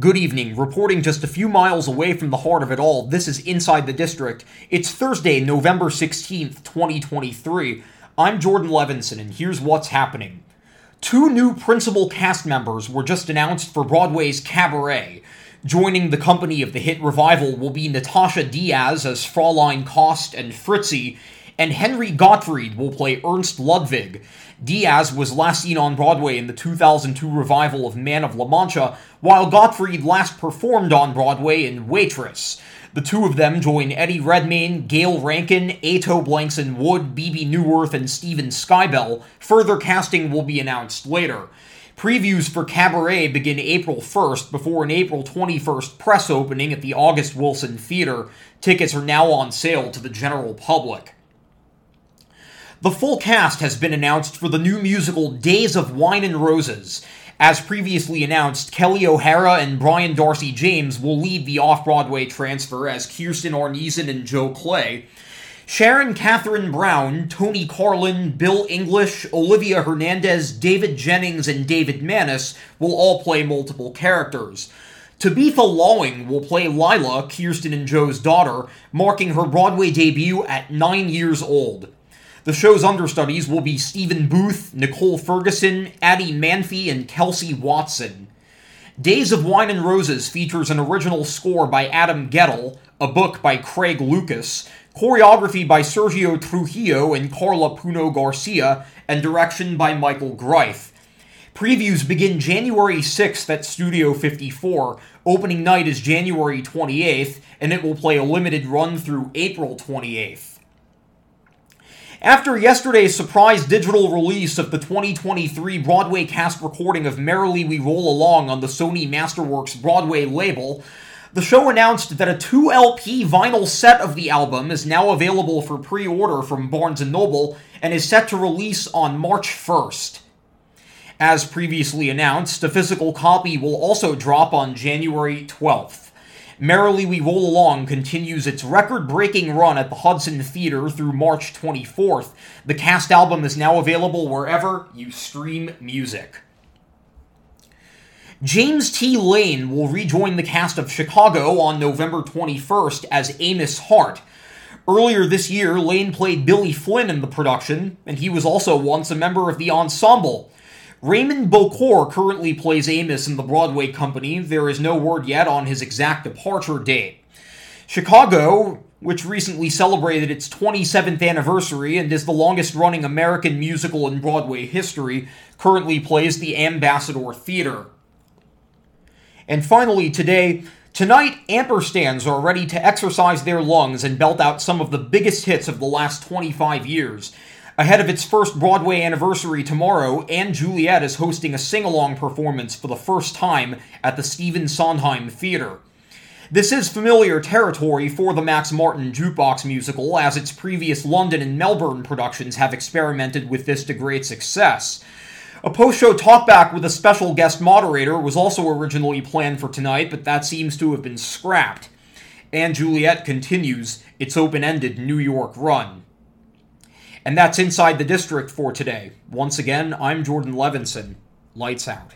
Good evening. Reporting just a few miles away from the heart of it all, this is Inside the District. It's Thursday, November 16th, 2023. I'm Jordan Levinson, and here's what's happening. Two new principal cast members were just announced for Broadway's Cabaret. Joining the company of the hit revival will be Natascia Diaz as Fraulein Kost and Fritzi, and Henry Gottfried will play Ernst Ludwig. Diaz was last seen on Broadway in the 2002 revival of Man of La Mancha, while Gottfried last performed on Broadway in Waitress. The two of them join Eddie Redmayne, Gayle Rankin, Ato Blankson Wood, Bebe Neuwirth, and Steven Skybell. Further casting will be announced later. Previews for Cabaret begin April 1st before an April 21st press opening at the August Wilson Theater. Tickets are now on sale to the general public. The full cast has been announced for the new musical Days of Wine and Roses. As previously announced, Kelli O'Hara and Brian Darcy James will lead the off Broadway transfer as Kirsten Arnesen and Joe Clay. Sharon Catherine Brown, Tony Carlin, Bill English, Olivia Hernandez, David Jennings, and David Manis will all play multiple characters. Tabitha Lawing will play Lila, Kirsten and Joe's daughter, marking her Broadway debut at nine years old. The show's understudies will be Stephen Booth, Nicole Ferguson, Addie Manfi, and Kelsey Watson. Days of Wine and Roses features an original score by Adam Guettel, a book by Craig Lucas, choreography by Sergio Trujillo and Karla Puno Garcia, and direction by Michael Greif. Previews begin January 6th at Studio 54. Opening night is January 28th, and it will play a limited run through April 28th. After yesterday's surprise digital release of the 2023 Broadway cast recording of Merrily We Roll Along on the Sony Masterworks Broadway label, the show announced that a 2 LP vinyl set of the album is now available for pre order from Barnes & Noble and is set to release on March 1st. As previously announced, a physical copy will also drop on January 12th. Merrily We Roll Along continues its record breaking run at the Hudson Theater through March 24th. The cast album is now available wherever you stream music. James T. Lane will rejoin the cast of Chicago on November 21st as Amos Hart. Earlier this year, Lane played Billy Flynn in the production, and he was also once a member of the ensemble. Raymond Bokhour currently plays Amos in the Broadway company. There is no word yet on his exact departure date. Chicago, which recently celebrated its 27th anniversary and is the longest running American musical in Broadway history, currently plays the Ambassador Theater. And finally, today, tonight, amperstands are ready to exercise their lungs and belt out some of the biggest hits of the last 25 years. Ahead of its first Broadway anniversary tomorrow, & Juliet is hosting a sing along performance for the first time at the Stephen Sondheim Theater. This is familiar territory for the Max Martin Jukebox musical, as its previous London and Melbourne productions have experimented with this to great success. A post show talkback with a special guest moderator was also originally planned for tonight, but that seems to have been scrapped. & Juliet continues its open ended New York run. And that's Inside the District for today. Once again, I'm Jordan Levinson. Lights out.